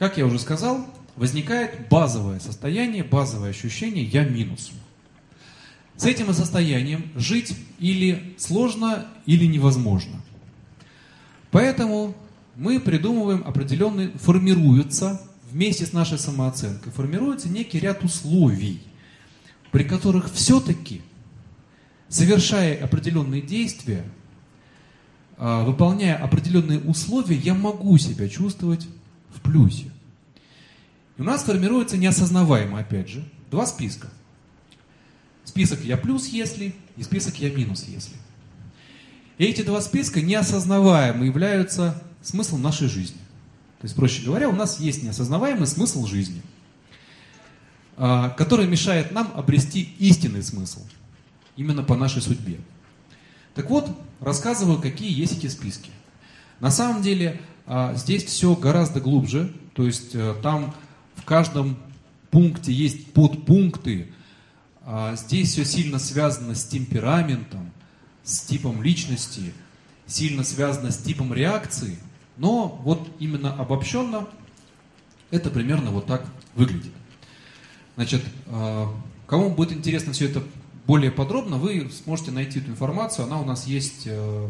как я уже сказал, возникает базовое состояние, базовое ощущение «я минус». С этим состоянием жить или сложно, или невозможно. Поэтому мы придумываем определенные, формируются вместе с нашей самооценкой, формируется некий ряд условий, при которых все-таки, совершая определенные действия, а, выполняя определенные условия, я могу себя чувствовать в плюсе. У нас формируется неосознаваемо, опять же, два списка. Список «я плюс, если» и список «я минус, если». И эти два списка неосознаваемо являются смыслом нашей жизни. То есть, проще говоря, у нас есть неосознаваемый смысл жизни, а, который мешает нам обрести истинный смысл, именно по нашей судьбе. Так вот, рассказываю, какие есть эти списки. На самом деле, а, здесь все гораздо глубже, то есть э, там в каждом пункте есть подпункты, а, здесь все сильно связано с темпераментом, с типом личности, сильно связано с типом реакции, но вот именно обобщенно это примерно вот так выглядит. Значит, а, кому будет интересно все это более подробно, вы сможете найти эту информацию, она у нас есть э,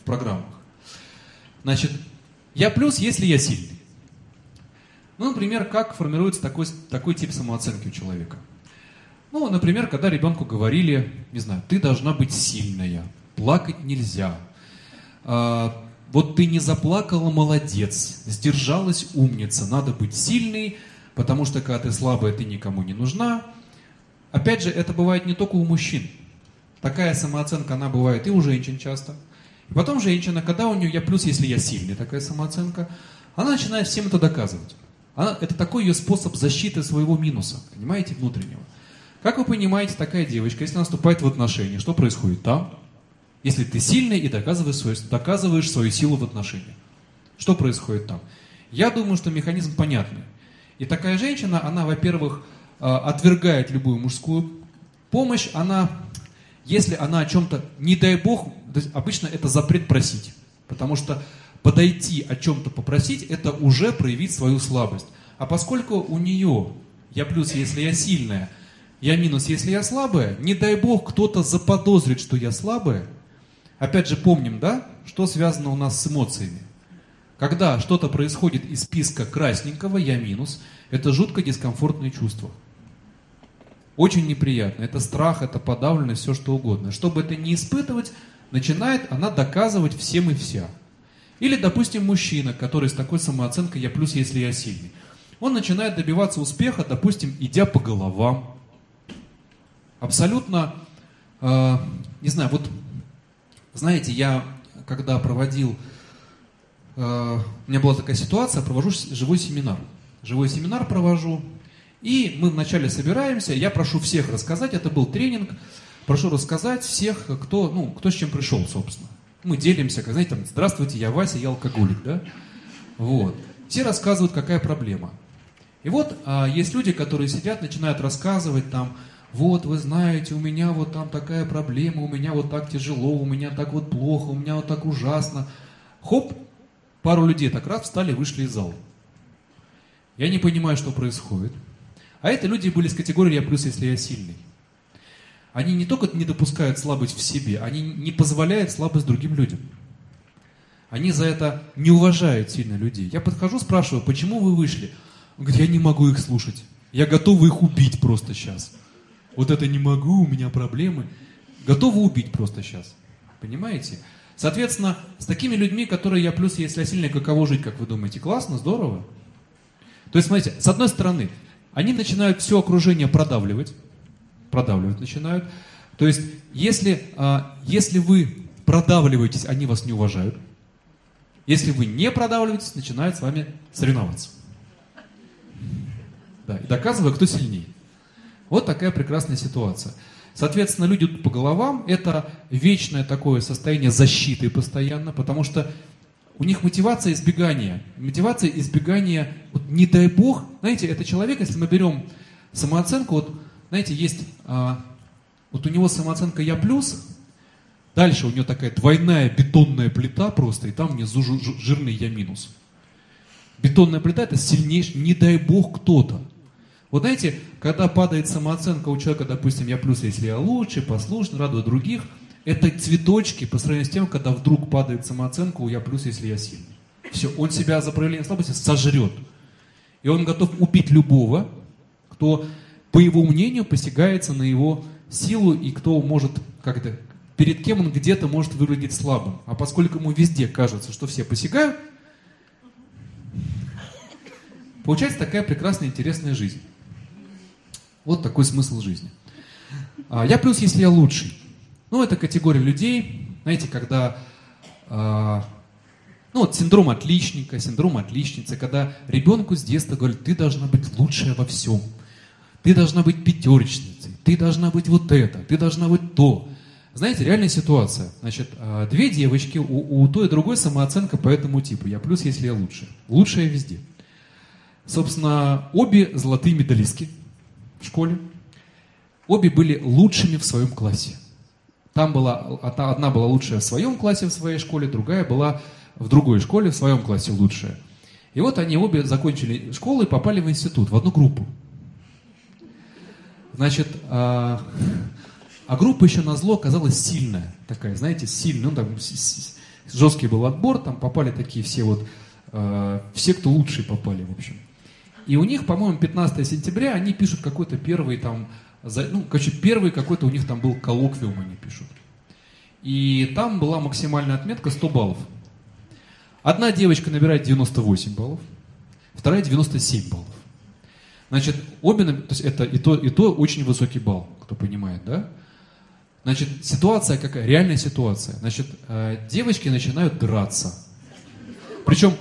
в программах. Значит, я плюс, если я сильный. Ну, например, как формируется такой, такой тип самооценки у человека? Ну, например, когда ребенку говорили, не знаю, ты должна быть сильная, плакать нельзя. А, вот ты не заплакала, молодец, сдержалась, умница, надо быть сильной, потому что когда ты слабая, ты никому не нужна. Опять же, это бывает не только у мужчин. Такая самооценка, она бывает и у женщин часто. И потом женщина, когда у нее я плюс, если я сильный, такая самооценка, она начинает всем это доказывать. Она, это такой ее способ защиты своего минуса, понимаете, внутреннего. Как вы понимаете, такая девочка, если она вступает в отношения, что происходит там? Если ты сильный и доказываешь свою, доказываешь свою силу в отношениях. Что происходит там? Я думаю, что механизм понятный. И такая женщина, она, во-первых, а, отвергает любую мужскую помощь, она, если она о чем-то, не дай бог, обычно это запрет просить. Потому что подойти о чем-то попросить, это уже проявить свою слабость. А поскольку у нее, я плюс, если я сильная, я минус, если я слабая, не дай бог кто-то заподозрит, что я слабая. Опять же помним, да, что связано у нас с эмоциями. Когда что-то происходит из списка красненького, я минус, это жутко дискомфортное чувство. Очень неприятно. Это страх, это подавленность, все что угодно. Чтобы это не испытывать, начинает она доказывать всем и вся. Или, допустим, мужчина, который с такой самооценкой «я плюс, если я сильный». Он начинает добиваться успеха, допустим, идя по головам. Абсолютно, э, не знаю, вот, знаете, я когда проводил, э, у меня была такая ситуация, провожу живой семинар. Живой семинар провожу, и мы вначале собираемся, я прошу всех рассказать, это был тренинг, прошу рассказать всех, кто, ну, кто с чем пришел, собственно. Мы делимся, как, знаете, там, здравствуйте, я Вася, я алкоголик, да? Вот. Все рассказывают, какая проблема. И вот а, есть люди, которые сидят, начинают рассказывать там, вот, вы знаете, у меня вот там такая проблема, у меня вот так тяжело, у меня так вот плохо, у меня вот так ужасно. Хоп, пару людей так раз встали, вышли из зала. Я не понимаю, что происходит. А это люди были с категории «я плюс, если я сильный». Они не только не допускают слабость в себе, они не позволяют слабость другим людям. Они за это не уважают сильно людей. Я подхожу, спрашиваю, почему вы вышли? Он говорит, я не могу их слушать. Я готов их убить просто сейчас. Вот это не могу, у меня проблемы. Готовы убить просто сейчас. Понимаете? Соответственно, с такими людьми, которые я плюс, если я сильный, каково жить, как вы думаете? Классно, здорово. То есть, смотрите, с одной стороны, они начинают все окружение продавливать, продавливать начинают. То есть, если, а, если вы продавливаетесь, они вас не уважают. Если вы не продавливаетесь, начинают с вами соревноваться. Да, и доказывая, кто сильнее. Вот такая прекрасная ситуация. Соответственно, люди по головам – это вечное такое состояние защиты постоянно, потому что у них мотивация избегания. Мотивация избегания, вот не дай бог, знаете, это человек, если мы берем самооценку, вот, знаете, есть, а, вот у него самооценка «я плюс», дальше у него такая двойная бетонная плита просто, и там внизу жирный «я минус». Бетонная плита это сильнейший, не дай бог кто-то. Вот знаете, когда падает самооценка у человека, допустим, я плюс, если я лучше, послушный, радую других, это цветочки по сравнению с тем, когда вдруг падает самооценка у я плюс, если я сильный. Все, он себя за проявление слабости сожрет. И он готов убить любого, кто, по его мнению, посягается на его силу и кто может, как это, перед кем он где-то может выглядеть слабым. А поскольку ему везде кажется, что все посягают, получается такая прекрасная, интересная жизнь. Вот такой смысл жизни. А, я плюс, если я лучший. Ну, это категория людей, знаете, когда а, ну вот синдром отличника, синдром отличницы, когда ребенку с детства говорят, ты должна быть лучшая во всем. Ты должна быть пятерочницей, ты должна быть вот это, ты должна быть то. Знаете, реальная ситуация. Значит, а, две девочки, у, у той и другой самооценка по этому типу. Я плюс, если я лучше. Лучшая везде. Собственно, обе золотые медалистки в школе. Обе были лучшими в своем классе. Там была, одна, одна была лучшая в своем классе, в своей школе, другая была в другой школе, в своем классе лучшая. И вот они обе закончили школу и попали в институт, в одну группу. Значит, а, а группа еще на зло оказалась сильная, такая, знаете, сильная, ну там жесткий был отбор, там попали такие все вот, а, все, кто лучшие попали, в общем. И у них, по-моему, 15 сентября они пишут какой-то первый там, ну, короче, первый какой-то у них там был коллоквиум, они пишут. И там была максимальная отметка 100 баллов. Одна девочка набирает 98 баллов, вторая 97 баллов. Значит, обе, то есть это и то, и то очень высокий балл, кто понимает, да? Значит, ситуация какая? Реальная ситуация. Значит, э, девочки начинают драться. Причем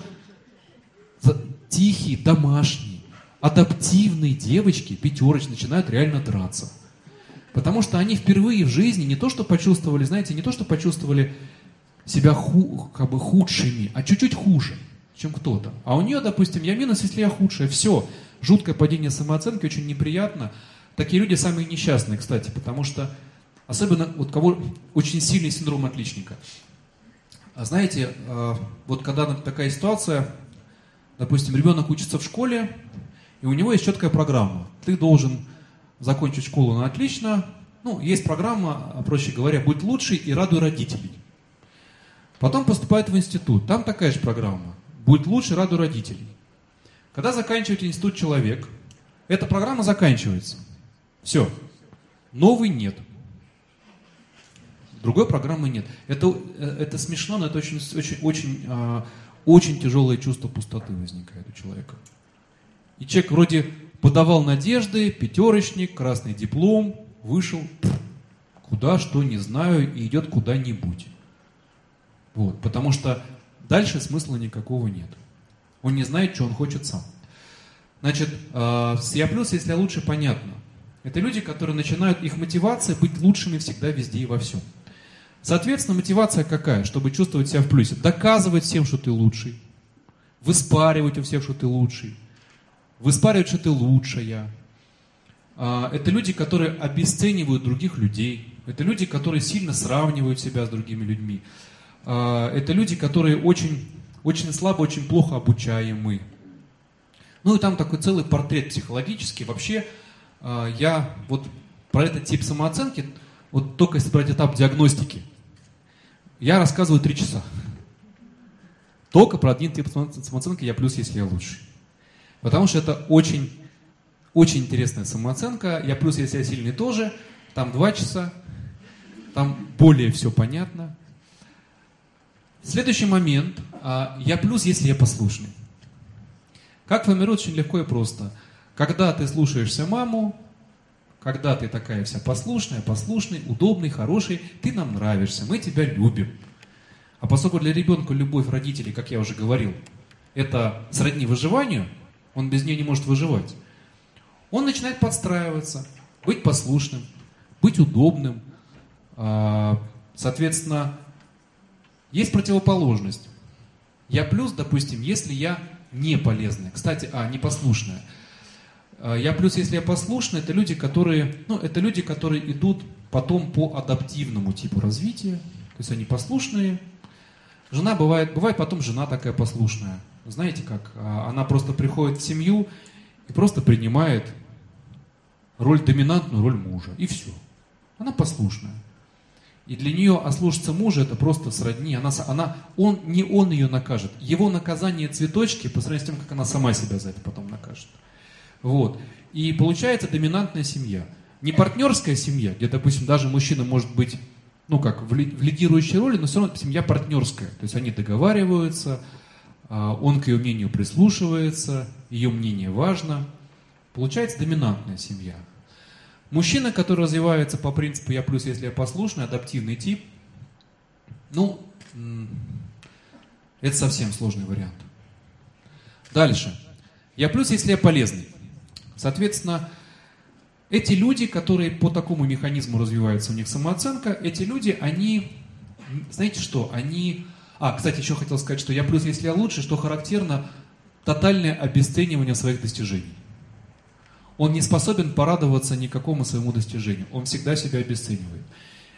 тихие, домашние, адаптивные девочки, пятерочки, начинают реально драться. Потому что они впервые в жизни не то, что почувствовали, знаете, не то, что почувствовали себя ху, как бы худшими, а чуть-чуть хуже, чем кто-то. А у нее, допустим, я минус, если я худшая, все. Жуткое падение самооценки, очень неприятно. Такие люди самые несчастные, кстати, потому что особенно вот кого очень сильный синдром отличника. А знаете, а, вот когда такая ситуация, допустим, ребенок учится в школе, и у него есть четкая программа. Ты должен закончить школу на отлично. Ну, есть программа, проще говоря, будь лучший и радуй родителей. Потом поступает в институт, там такая же программа. Будет лучше, раду родителей. Когда заканчивает институт человек, эта программа заканчивается. Все. Новый нет. Другой программы нет. Это, э, это смешно, но это очень, очень, очень, а, очень тяжелое чувство пустоты возникает у человека. И человек вроде подавал надежды, пятерочник, красный диплом, вышел, куда, что, не знаю, и идет куда-нибудь. Вот, потому что дальше смысла никакого нет. Он не знает, что он хочет сам. Значит, э, с Я плюс, если лучше, понятно. Это люди, которые начинают, их мотивация быть лучшими всегда, везде и во всем. Соответственно, мотивация какая? Чтобы чувствовать себя в плюсе. Доказывать всем, что ты лучший. Выспаривать у всех, что ты лучший. Выспаривать, что ты лучшая. А, это люди, которые обесценивают других людей. Это люди, которые сильно сравнивают себя с другими людьми. А, это люди, которые очень, очень слабо, очень плохо обучаемы. Ну и там такой целый портрет психологический. Вообще, а, я вот про этот тип самооценки, вот только если брать этап диагностики, я рассказываю три часа. Только про один тип самооценки я плюс, если я лучше. Потому что это очень, очень интересная самооценка. Я плюс, если я сильный тоже. Там два часа. Там более все понятно. Следующий момент. А, я плюс, если я послушный. Как формируется очень легко и просто. Когда ты слушаешься маму, когда ты такая вся послушная, послушный, удобный, хороший, ты нам нравишься, мы тебя любим. А поскольку для ребенка любовь родителей, как я уже говорил, это сродни выживанию, он без нее не может выживать, он начинает подстраиваться, быть послушным, быть удобным, а, соответственно, есть противоположность. Я плюс, допустим, если я не полезная. Кстати, а, непослушная. А, я плюс, если я послушная, это люди, которые, ну, это люди, которые идут потом по адаптивному типу развития. То есть они послушные. Жена бывает, бывает потом жена такая послушная. знаете как, а, она просто приходит в семью и просто принимает роль, доминантную роль мужа. И все. Она послушная. И для нее ослушаться мужа это просто сродни. Она, она, он, не он ее накажет. Его наказание цветочки по сравнению с тем, как она сама себя за это потом накажет. Вот. И получается доминантная семья. Не партнерская семья, где, допустим, даже мужчина может быть, ну как, в, ли, в лидирующей роли, но все равно семья партнерская. То есть они договариваются, а, он к ее мнению прислушивается, ее мнение важно. Получается доминантная семья. Мужчина, который развивается по принципу «я плюс, если я послушный», адаптивный тип, ну, это совсем сложный вариант. Дальше. Я плюс, если я полезный. Соответственно, эти люди, которые по такому механизму развиваются, у них самооценка, эти люди, они, знаете что, они... А, кстати, еще хотел сказать, что я плюс, если я лучше, что характерно, тотальное обесценивание своих достижений он не способен порадоваться никакому своему достижению. Он всегда себя обесценивает.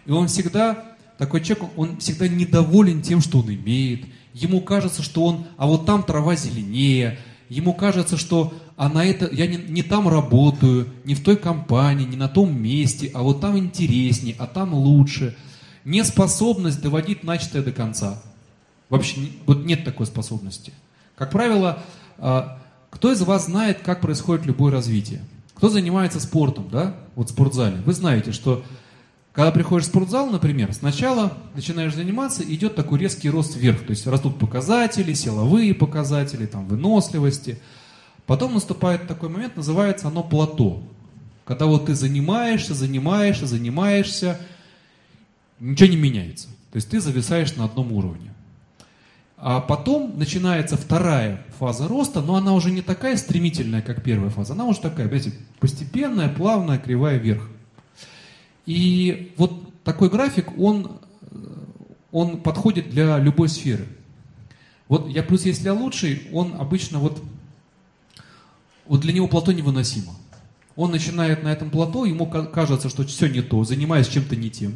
И он всегда, такой человек, он всегда недоволен тем, что он имеет. Ему кажется, что он, а вот там трава зеленее. Ему кажется, что а на это, я не, не там работаю, не в той компании, не на том месте, а вот там интереснее, а там лучше. Неспособность доводить начатое до конца. Вообще, вот нет такой способности. Как правило, а, кто из вас знает, как происходит любое развитие? Кто занимается спортом, да, вот в спортзале? Вы знаете, что когда приходишь в спортзал, например, сначала начинаешь заниматься, идет такой резкий рост вверх, то есть растут показатели, силовые показатели, там, выносливости. Потом наступает такой момент, называется оно плато. Когда вот ты занимаешься, занимаешься, занимаешься, ничего не меняется. То есть ты зависаешь на одном уровне. А потом начинается вторая фаза роста, но она уже не такая стремительная, как первая фаза. Она уже такая, знаете, постепенная, плавная, кривая вверх. И вот такой график, он, он подходит для любой сферы. Вот я плюс, если я лучший, он обычно вот, вот для него плато невыносимо. Он начинает на этом плато, ему кажется, что все не то, занимаясь чем-то не тем.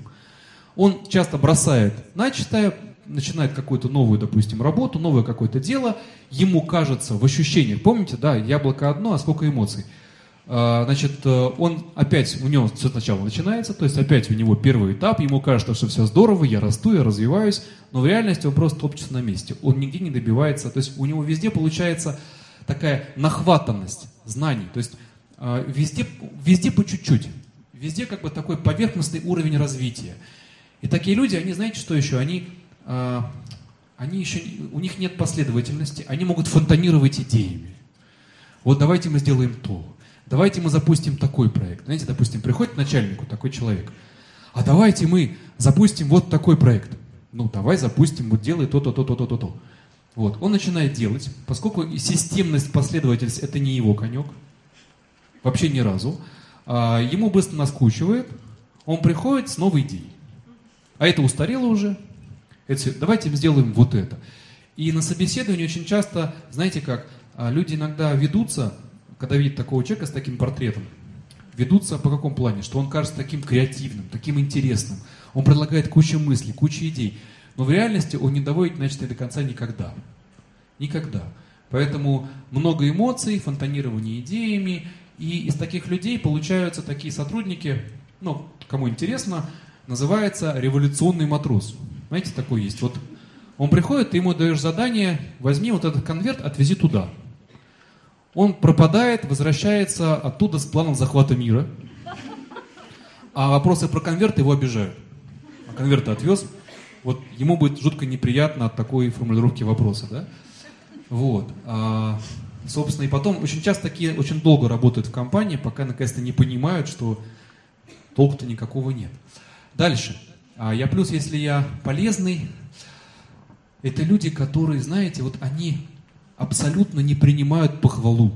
Он часто бросает начатое, начинает какую-то новую, допустим, работу, новое какое-то дело, ему кажется в ощущениях, помните, да, яблоко одно, а сколько эмоций. А, значит, э, он опять, у него все сначала начинается, то есть опять у него первый этап, ему кажется, что все здорово, я расту, я развиваюсь, но в реальности он просто топчется на месте, он нигде не добивается, то есть у него везде получается такая нахватанность знаний, то есть а, везде, везде по чуть-чуть, везде как бы такой поверхностный уровень развития. И такие люди, они, знаете, что еще? Они они еще, у них нет последовательности, они могут фонтанировать идеями. Вот давайте мы сделаем то, давайте мы запустим такой проект. Знаете, допустим, приходит к начальнику такой человек, а давайте мы запустим вот такой проект. Ну, давай запустим, вот делай то-то, то-то, то-то, то. Вот, он начинает делать, поскольку системность, последовательность – это не его конек, вообще ни разу, а, ему быстро наскучивает, он приходит с новой идеей. А это устарело уже, это, давайте сделаем вот это. И на собеседовании очень часто, знаете как, а, люди иногда ведутся, когда видят такого человека с таким портретом, ведутся по какому плане? Что он кажется таким креативным, таким интересным. Он предлагает кучу мыслей, кучу идей. Но в реальности он не доводит начатое до конца никогда. Никогда. Поэтому много эмоций, фонтанирование идеями. И из таких людей получаются такие сотрудники, ну, кому интересно, называется революционный матрос. Знаете, такой есть. Вот он приходит, ты ему даешь задание, возьми вот этот конверт, отвези туда. Он пропадает, возвращается оттуда с планом захвата мира. А вопросы про конверт его обижают. А конверт отвез. Вот ему будет жутко неприятно от такой формулировки вопроса, да? Вот. А, собственно, и потом очень часто такие очень долго работают в компании, пока наконец-то не понимают, что толку-то никакого нет. Дальше. А я плюс, если я полезный, это люди, которые, знаете, вот они абсолютно не принимают похвалу.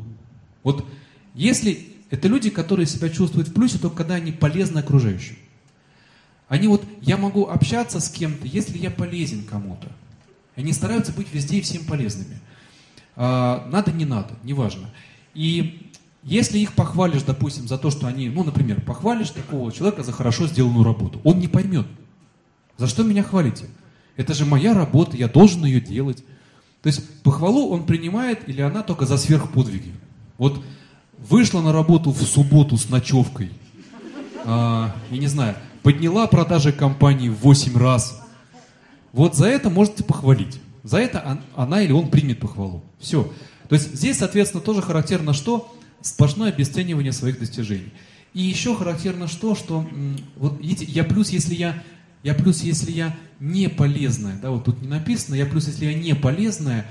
Вот если это люди, которые себя чувствуют в плюсе, только когда они полезны окружающим. Они вот, я могу общаться с кем-то, если я полезен кому-то. Они стараются быть везде и всем полезными. А, надо, не надо, неважно. И если их похвалишь, допустим, за то, что они, ну, например, похвалишь такого человека за хорошо сделанную работу, он не поймет, за что меня хвалите? Это же моя работа, я должен ее делать. То есть похвалу он принимает или она только за сверхподвиги. Вот вышла на работу в субботу с ночевкой, а, я не знаю, подняла продажи компании в 8 раз. Вот за это можете похвалить. За это она или он примет похвалу. Все. То есть здесь, соответственно, тоже характерно что? Сплошное обесценивание своих достижений. И еще характерно что, что вот видите, я плюс, если я, я плюс, если я не полезная, да, вот тут не написано, я плюс, если я не полезная,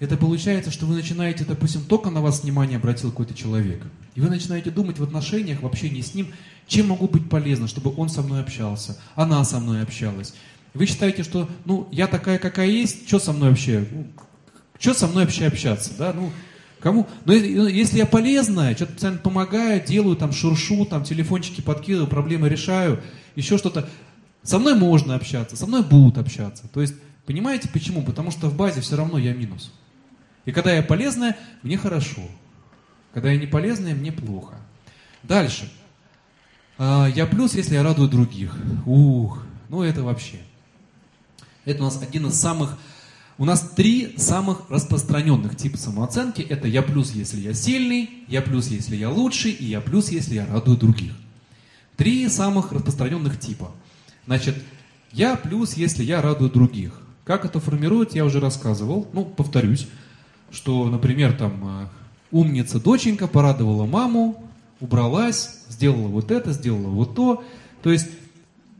это получается, что вы начинаете, допустим, только на вас внимание обратил какой-то человек. И вы начинаете думать в отношениях, в общении с ним, чем могу быть полезна, чтобы он со мной общался, она со мной общалась. Вы считаете, что, ну, я такая, какая есть, что со мной вообще, ну, что со мной вообще общаться, да, ну, кому, но ну, если я полезная, что-то постоянно помогаю, делаю, там, шуршу, там, телефончики подкидываю, проблемы решаю, еще что-то, со мной можно общаться, со мной будут общаться, то есть, понимаете почему? Потому что в базе все равно я минус. И когда я полезная, мне хорошо. Когда я не полезная, мне плохо. Дальше. А, я плюс, если я радую других. Ух, ну это вообще. Это у нас один из самых... У нас три самых распространенных типа самооценки. Это я плюс, если я сильный, я плюс, если я лучший, и я плюс, если я радую других. Три самых распространенных типа. Значит, я плюс, если я радую других. Как это формирует, я уже рассказывал. Ну, повторюсь что, например, там э, умница доченька порадовала маму, убралась, сделала вот это, сделала вот то. То есть,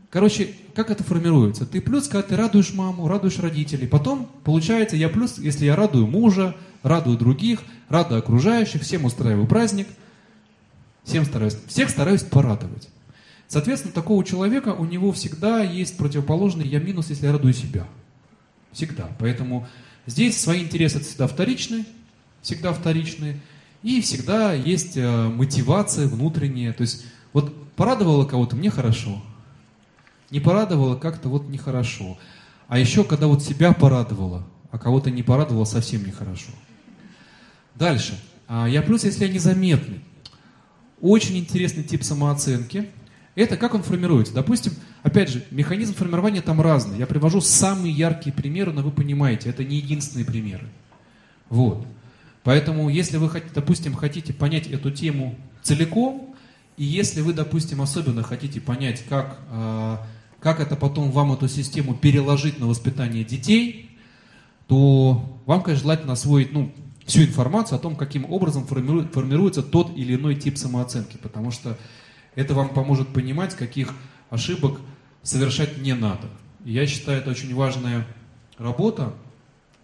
короче, как это формируется? Ты плюс, когда ты радуешь маму, радуешь родителей. Потом, получается, я плюс, если я радую мужа, радую других, радую окружающих, всем устраиваю праздник, всем стараюсь, всех стараюсь порадовать. Соответственно, такого человека у него всегда есть противоположный я минус, если я радую себя. Всегда. Поэтому Здесь свои интересы всегда вторичны, всегда вторичны, и всегда есть э, мотивация внутренняя. То есть вот порадовало кого-то, мне хорошо. Не порадовало, как-то вот нехорошо. А еще, когда вот себя порадовало, а кого-то не порадовало, совсем нехорошо. Дальше. А, я плюс, если я незаметный. Очень интересный тип самооценки – это как он формируется? Допустим, опять же, механизм формирования там разный. Я привожу самые яркие примеры, но вы понимаете, это не единственные примеры. Вот. Поэтому, если вы, допустим, хотите понять эту тему целиком, и если вы, допустим, особенно хотите понять, как, а, как это потом вам эту систему переложить на воспитание детей, то вам, конечно, желательно освоить ну, всю информацию о том, каким образом формируется тот или иной тип самооценки. Потому что это вам поможет понимать, каких ошибок совершать не надо. И я считаю, это очень важная работа,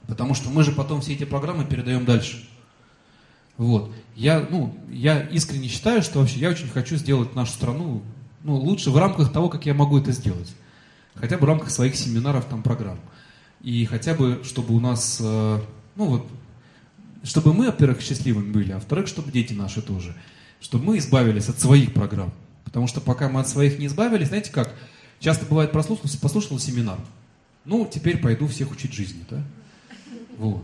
потому что мы же потом все эти программы передаем дальше. Вот. Я, ну, я искренне считаю, что вообще я очень хочу сделать нашу страну ну, лучше в рамках того, как я могу это сделать. Хотя бы в рамках своих семинаров, там, программ. И хотя бы, чтобы у нас, э, ну вот, чтобы мы, во-первых, счастливыми были, а во-вторых, чтобы дети наши тоже чтобы мы избавились от своих программ. Потому что пока мы от своих не избавились, знаете как, часто бывает прослушал, послушал семинар. Ну, теперь пойду всех учить жизни, да? Вот.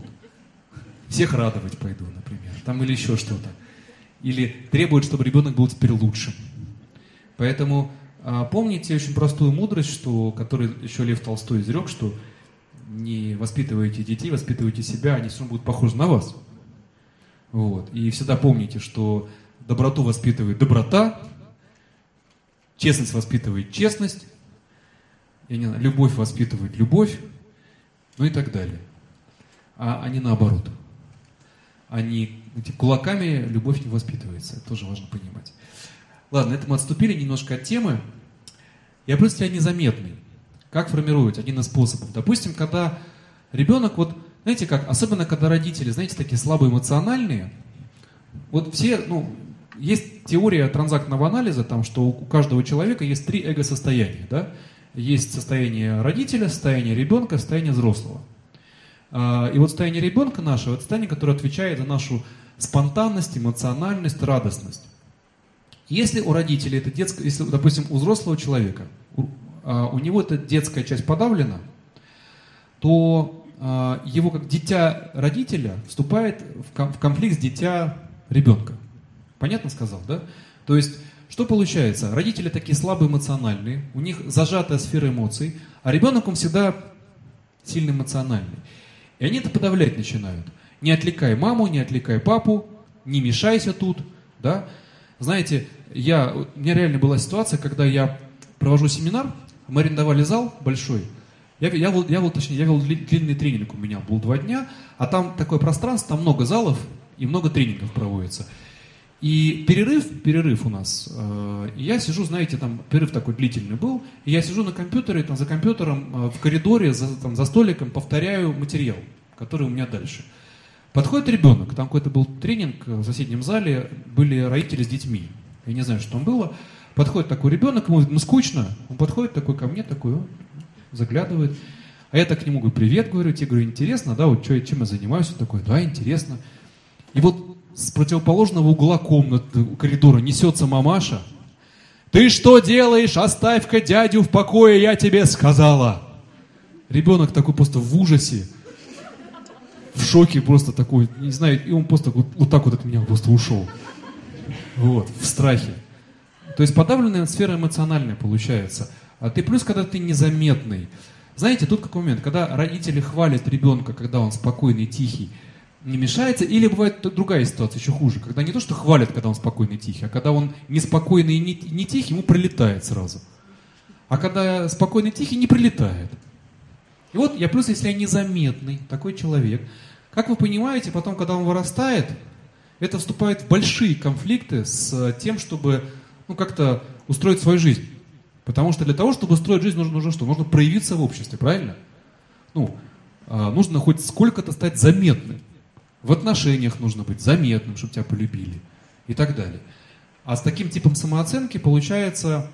Всех радовать пойду, например. Там или еще что-то. Или требует, чтобы ребенок был теперь лучшим. Поэтому а, помните очень простую мудрость, что, которую еще Лев Толстой изрек, что не воспитываете детей, воспитывайте себя, они все равно будут похожи на вас. Вот. И всегда помните, что доброту воспитывает доброта, честность воспитывает честность, я не знаю, любовь воспитывает любовь, ну и так далее. А они наоборот. Они эти, кулаками любовь не воспитывается. Это тоже важно понимать. Ладно, это мы отступили немножко от темы. Я просто тебя незаметный. Как формировать? Один из способов. Допустим, когда ребенок, вот, знаете как, особенно когда родители, знаете, такие слабоэмоциональные, вот все, ну, есть теория транзактного анализа, там, что у каждого человека есть три эго-состояния. Да? Есть состояние родителя, состояние ребенка, состояние взрослого. А, и вот состояние ребенка нашего, это состояние, которое отвечает за нашу спонтанность, эмоциональность, радостность. Если у родителей это детское, если, допустим, у взрослого человека, у, а, него эта детская часть подавлена, то а, его как дитя родителя вступает в конфликт с дитя ребенка. Понятно сказал, да? То есть, что получается? Родители такие слабые эмоциональные, у них зажатая сфера эмоций, а ребенок, он всегда сильно эмоциональный. И они это подавлять начинают. Не отвлекай маму, не отвлекай папу, не мешайся тут, да. Знаете, я, у меня реально была ситуация, когда я провожу семинар, мы арендовали зал большой, я, я, я, я, точнее, я вел длинный тренинг у меня, был два дня, а там такое пространство, там много залов и много тренингов проводится. И перерыв, перерыв у нас, э, я сижу, знаете, там перерыв такой длительный был, и я сижу на компьютере, там за компьютером э, в коридоре, за, там, за столиком повторяю материал, который у меня дальше. Подходит ребенок, там какой-то был тренинг в соседнем зале, были родители с детьми, я не знаю, что там было. Подходит такой ребенок, ему ну, скучно, он подходит такой ко мне, такой, заглядывает. А я так к нему говорю, привет, говорю, тебе говорю, интересно, да, вот что, чем я занимаюсь? Он такой, да, интересно. И вот с противоположного угла комнаты, коридора несется мамаша. Ты что делаешь? Оставь-ка дядю в покое, я тебе сказала. Ребенок такой просто в ужасе, в шоке просто такой, не знаю, и он просто вот, вот так вот от меня просто ушел. Вот, в страхе. То есть подавленная сфера эмоциональная получается. А ты плюс, когда ты незаметный. Знаете, тут какой момент, когда родители хвалят ребенка, когда он спокойный, тихий, не мешается, или бывает другая ситуация, еще хуже, когда не то, что хвалят, когда он спокойный, тихий, а когда он неспокойный и не, не тихий, ему прилетает сразу. А когда спокойный, тихий, не прилетает. И вот я плюс, если я незаметный такой человек, как вы понимаете, потом, когда он вырастает, это вступает в большие конфликты с тем, чтобы ну, как-то устроить свою жизнь. Потому что для того, чтобы устроить жизнь, нужно, нужно что? Нужно проявиться в обществе, правильно? Ну, э, нужно хоть сколько-то стать заметным. В отношениях нужно быть заметным, чтобы тебя полюбили и так далее. А с таким типом самооценки получается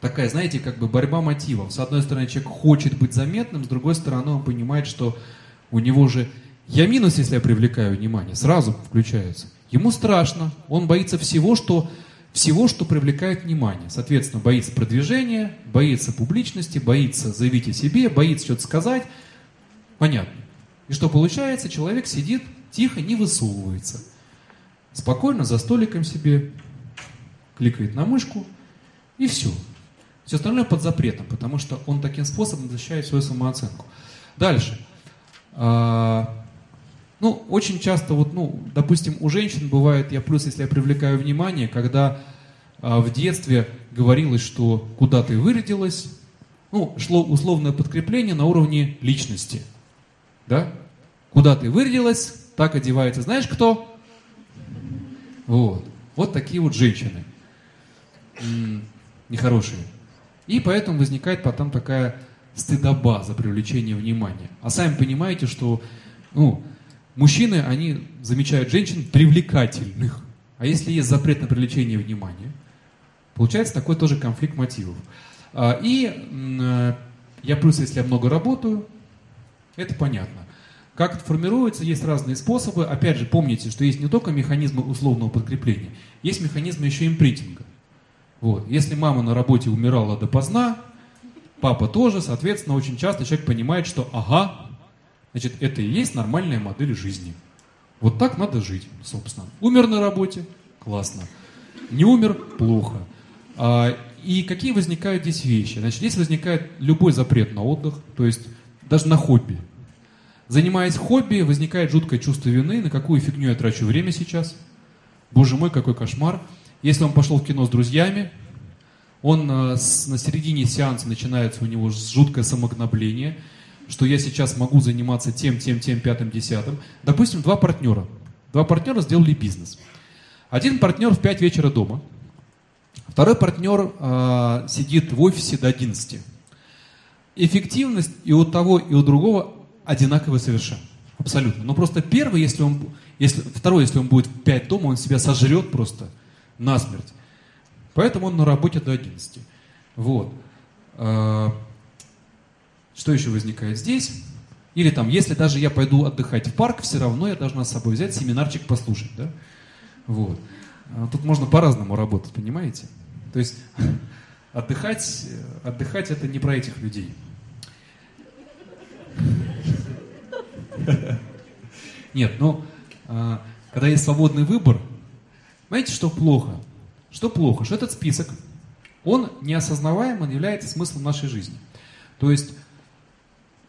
такая, знаете, как бы борьба мотивов. С одной стороны, человек хочет быть заметным, с другой стороны, он понимает, что у него же я минус, если я привлекаю внимание, сразу включается. Ему страшно, он боится всего, что, всего, что привлекает внимание. Соответственно, боится продвижения, боится публичности, боится заявить о себе, боится что-то сказать. Понятно. И что получается? Человек сидит тихо, не высовывается. Спокойно за столиком себе кликает на мышку и все. Все остальное под запретом, потому что он таким способом защищает свою самооценку. Дальше. А, ну, очень часто, вот, ну, допустим, у женщин бывает, я плюс, если я привлекаю внимание, когда а, в детстве говорилось, что куда ты выродилась, ну, шло условное подкрепление на уровне личности. Да? Куда ты выродилась, так одевается. Знаешь кто? Вот. Вот такие вот женщины. Нехорошие. И поэтому возникает потом такая стыдоба за привлечение внимания. А сами понимаете, что ну, мужчины, они замечают женщин привлекательных. А если есть запрет на привлечение внимания, получается такой тоже конфликт мотивов. А, и э, я плюс, если я много работаю, это понятно. Как это формируется, есть разные способы. Опять же, помните, что есть не только механизмы условного подкрепления, есть механизмы еще импритинга. Вот. Если мама на работе умирала допоздна, папа тоже, соответственно, очень часто человек понимает, что ага, значит, это и есть нормальная модель жизни. Вот так надо жить, собственно. Умер на работе? Классно. Не умер? Плохо. А, и какие возникают здесь вещи? Значит, здесь возникает любой запрет на отдых, то есть даже на хобби. Занимаясь хобби, возникает жуткое чувство вины, на какую фигню я трачу время сейчас. Боже мой, какой кошмар. Если он пошел в кино с друзьями, он э, на середине сеанса начинается у него жуткое самогнобление, что я сейчас могу заниматься тем, тем, тем, пятым, десятым. Допустим, два партнера. Два партнера сделали бизнес. Один партнер в 5 вечера дома, второй партнер э, сидит в офисе до 11. Эффективность и у того, и у другого одинаковая совершенно. Абсолютно. Но просто первый, если он, если, второй, если он будет в 5 дома, он себя сожрет просто насмерть. Поэтому он на работе до 11. Вот. А, что еще возникает здесь? Или там, если даже я пойду отдыхать в парк, все равно я должна с собой взять семинарчик послушать, да? Вот. А тут можно по-разному работать, понимаете? То есть отдыхать, отдыхать это не про этих людей. Нет, ну, а, когда есть свободный выбор, знаете, что плохо? Что плохо? Что этот список, он неосознаваем, он является смыслом нашей жизни. То есть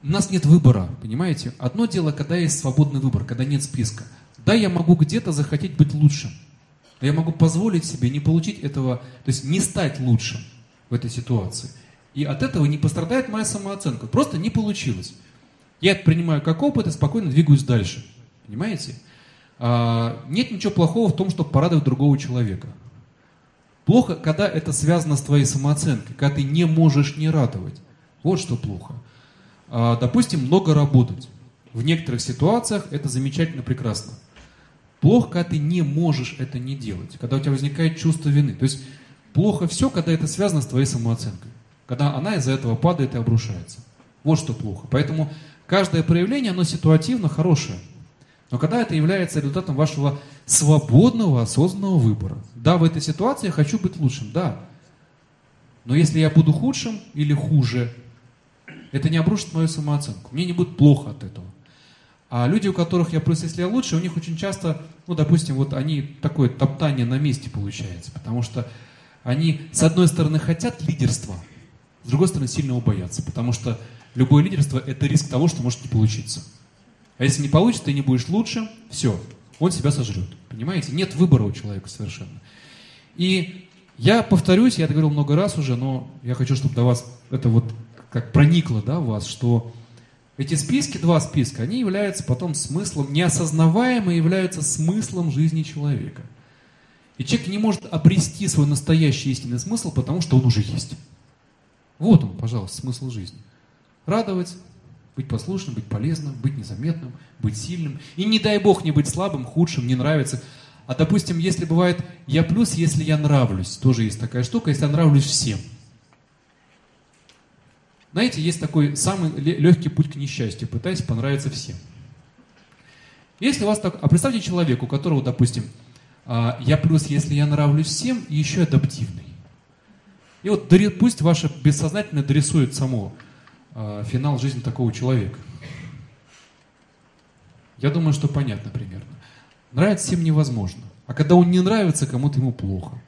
у нас нет выбора, понимаете? Одно дело, когда есть свободный выбор, когда нет списка. Да, я могу где-то захотеть быть лучшим. Но я могу позволить себе не получить этого, то есть не стать лучшим в этой ситуации. И от этого не пострадает моя самооценка. Просто не получилось. Я это принимаю как опыт и спокойно двигаюсь дальше. Понимаете? А, нет ничего плохого в том, чтобы порадовать другого человека. Плохо, когда это связано с твоей самооценкой, когда ты не можешь не радовать. Вот что плохо. А, допустим, много работать. В некоторых ситуациях это замечательно, прекрасно. Плохо, когда ты не можешь это не делать, когда у тебя возникает чувство вины. То есть плохо все, когда это связано с твоей самооценкой, когда она из-за этого падает и обрушается. Вот что плохо. Поэтому каждое проявление, оно ситуативно хорошее. Но когда это является результатом вашего свободного, осознанного выбора. Да, в этой ситуации я хочу быть лучшим, да. Но если я буду худшим или хуже, это не обрушит мою самооценку. Мне не будет плохо от этого. А люди, у которых я просто, если я лучше, у них очень часто, ну, допустим, вот они такое топтание на месте получается, потому что они, с одной стороны, хотят лидерства, с другой стороны, сильно его боятся, потому что любое лидерство – это риск того, что может не получиться. А если не получится, ты не будешь лучше, все, он себя сожрет. Понимаете? Нет выбора у человека совершенно. И я повторюсь, я это говорил много раз уже, но я хочу, чтобы до вас это вот как проникло да, в вас, что эти списки, два списка, они являются потом смыслом, неосознаваемо являются смыслом жизни человека. И человек не может обрести свой настоящий истинный смысл, потому что он уже есть. Вот он, пожалуйста, смысл жизни. Радовать, быть послушным, быть полезным, быть незаметным, быть сильным. И не дай бог не быть слабым, худшим, не нравится. А допустим, если бывает я плюс, если я нравлюсь, тоже есть такая штука, если я нравлюсь всем – знаете, есть такой самый легкий путь к несчастью, пытаясь понравиться всем. Если у вас так, а представьте человека, у которого, допустим, я плюс, если я нравлюсь всем, еще адаптивный. И вот пусть ваше бессознательное дорисует само а, финал жизни такого человека. Я думаю, что понятно примерно. Нравится всем невозможно. А когда он не нравится, кому-то ему плохо.